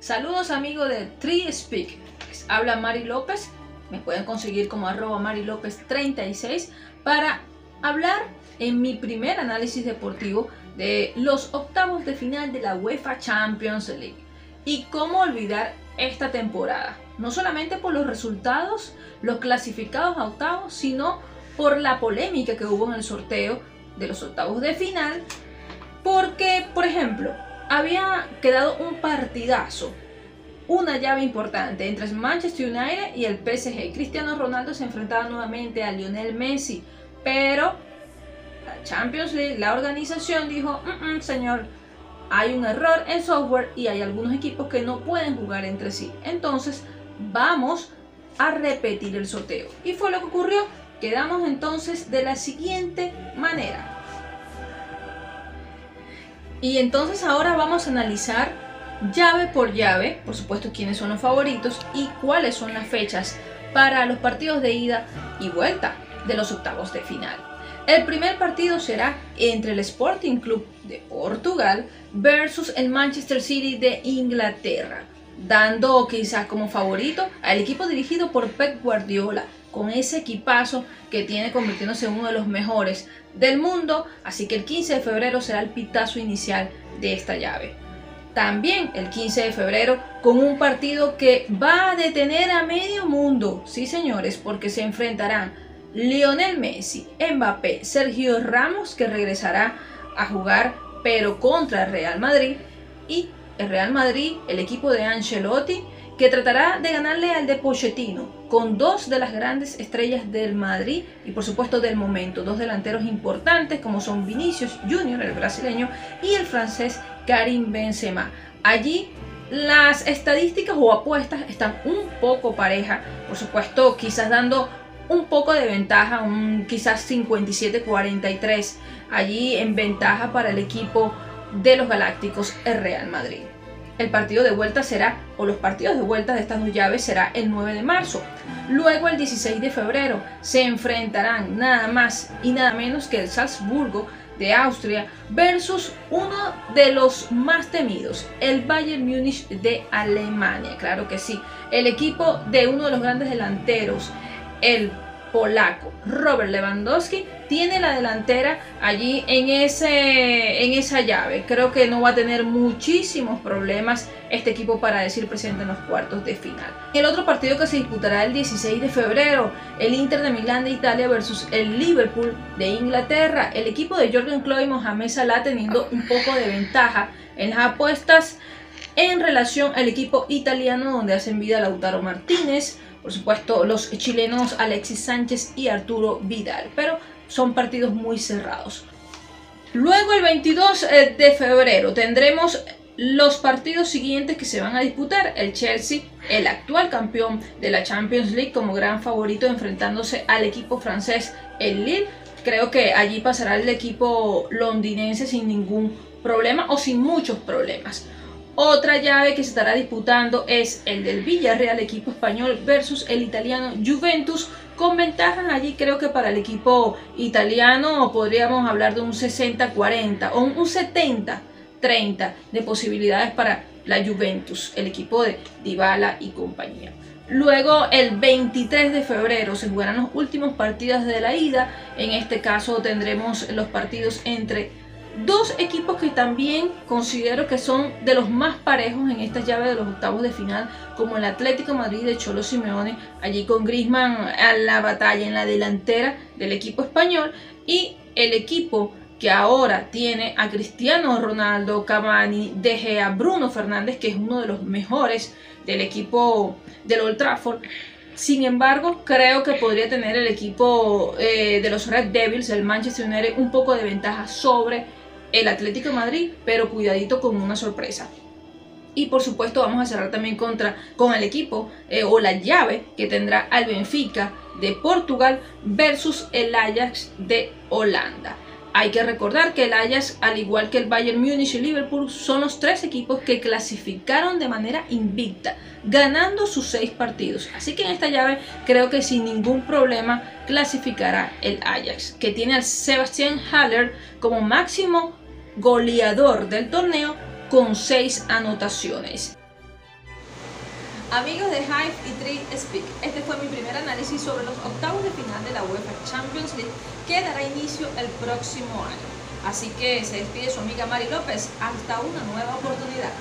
Saludos amigos de Tree Speak. Habla Mari López. Me pueden conseguir como arroba Mari López 36 para hablar en mi primer análisis deportivo de los octavos de final de la UEFA Champions League. Y cómo olvidar esta temporada. No solamente por los resultados, los clasificados a octavos, sino por la polémica que hubo en el sorteo de los octavos de final. Porque, por ejemplo, había quedado un partidazo, una llave importante entre Manchester United y el PSG. Cristiano Ronaldo se enfrentaba nuevamente a Lionel Messi, pero la Champions League, la organización dijo, mm, mm, señor, hay un error en software y hay algunos equipos que no pueden jugar entre sí. Entonces, vamos a repetir el sorteo. Y fue lo que ocurrió. Quedamos entonces de la siguiente manera. Y entonces ahora vamos a analizar llave por llave, por supuesto, quiénes son los favoritos y cuáles son las fechas para los partidos de ida y vuelta de los octavos de final. El primer partido será entre el Sporting Club de Portugal versus el Manchester City de Inglaterra, dando quizás como favorito al equipo dirigido por Pep Guardiola, con ese equipazo que tiene convirtiéndose en uno de los mejores del mundo, así que el 15 de febrero será el pitazo inicial de esta llave. También el 15 de febrero con un partido que va a detener a medio mundo, sí señores, porque se enfrentarán Lionel Messi, Mbappé, Sergio Ramos que regresará a jugar pero contra el Real Madrid y el Real Madrid, el equipo de Ancelotti que tratará de ganarle al de Pochettino, con dos de las grandes estrellas del Madrid y por supuesto del momento, dos delanteros importantes como son Vinicius Junior, el brasileño, y el francés Karim Benzema. Allí las estadísticas o apuestas están un poco pareja, por supuesto quizás dando un poco de ventaja, un quizás 57-43 allí en ventaja para el equipo de los Galácticos, el Real Madrid. El partido de vuelta será, o los partidos de vuelta de estas dos llaves será el 9 de marzo. Luego el 16 de febrero se enfrentarán nada más y nada menos que el Salzburgo de Austria versus uno de los más temidos, el Bayern Múnich de Alemania. Claro que sí, el equipo de uno de los grandes delanteros, el polaco Robert Lewandowski tiene la delantera allí en, ese, en esa llave. Creo que no va a tener muchísimos problemas este equipo para decir presente en los cuartos de final. El otro partido que se disputará el 16 de febrero, el Inter de Milán de Italia versus el Liverpool de Inglaterra. El equipo de Jorgen Klopp y Mohamed Salah teniendo un poco de ventaja en las apuestas en relación al equipo italiano donde hacen vida Lautaro Martínez, por supuesto los chilenos Alexis Sánchez y Arturo Vidal, pero son partidos muy cerrados. Luego el 22 eh, de febrero tendremos los partidos siguientes que se van a disputar. El Chelsea, el actual campeón de la Champions League como gran favorito enfrentándose al equipo francés, el Lille. Creo que allí pasará el equipo londinense sin ningún problema o sin muchos problemas. Otra llave que se estará disputando es el del Villarreal, equipo español, versus el italiano Juventus, con ventajas allí creo que para el equipo italiano podríamos hablar de un 60-40 o un 70-30 de posibilidades para la Juventus, el equipo de Dybala y compañía. Luego el 23 de febrero se jugarán los últimos partidos de la ida, en este caso tendremos los partidos entre Dos equipos que también considero que son de los más parejos en esta llave de los octavos de final, como el Atlético Madrid de Cholo Simeone, allí con Griezmann a la batalla en la delantera del equipo español, y el equipo que ahora tiene a Cristiano Ronaldo, Cavani, De Gea, Bruno Fernández, que es uno de los mejores del equipo del Old Trafford. Sin embargo, creo que podría tener el equipo eh, de los Red Devils, el Manchester United, un poco de ventaja sobre el Atlético de Madrid, pero cuidadito con una sorpresa. Y por supuesto vamos a cerrar también contra, con el equipo eh, o la llave que tendrá al Benfica de Portugal versus el Ajax de Holanda. Hay que recordar que el Ajax, al igual que el Bayern Múnich y Liverpool, son los tres equipos que clasificaron de manera invicta, ganando sus seis partidos. Así que en esta llave creo que sin ningún problema clasificará el Ajax, que tiene al Sebastian Haller como máximo goleador del torneo con seis anotaciones. Amigos de Hive y Tree Speak, este fue mi primer análisis sobre los octavos de final de la UEFA Champions League que dará inicio el próximo año. Así que se despide su amiga Mari López. Hasta una nueva oportunidad.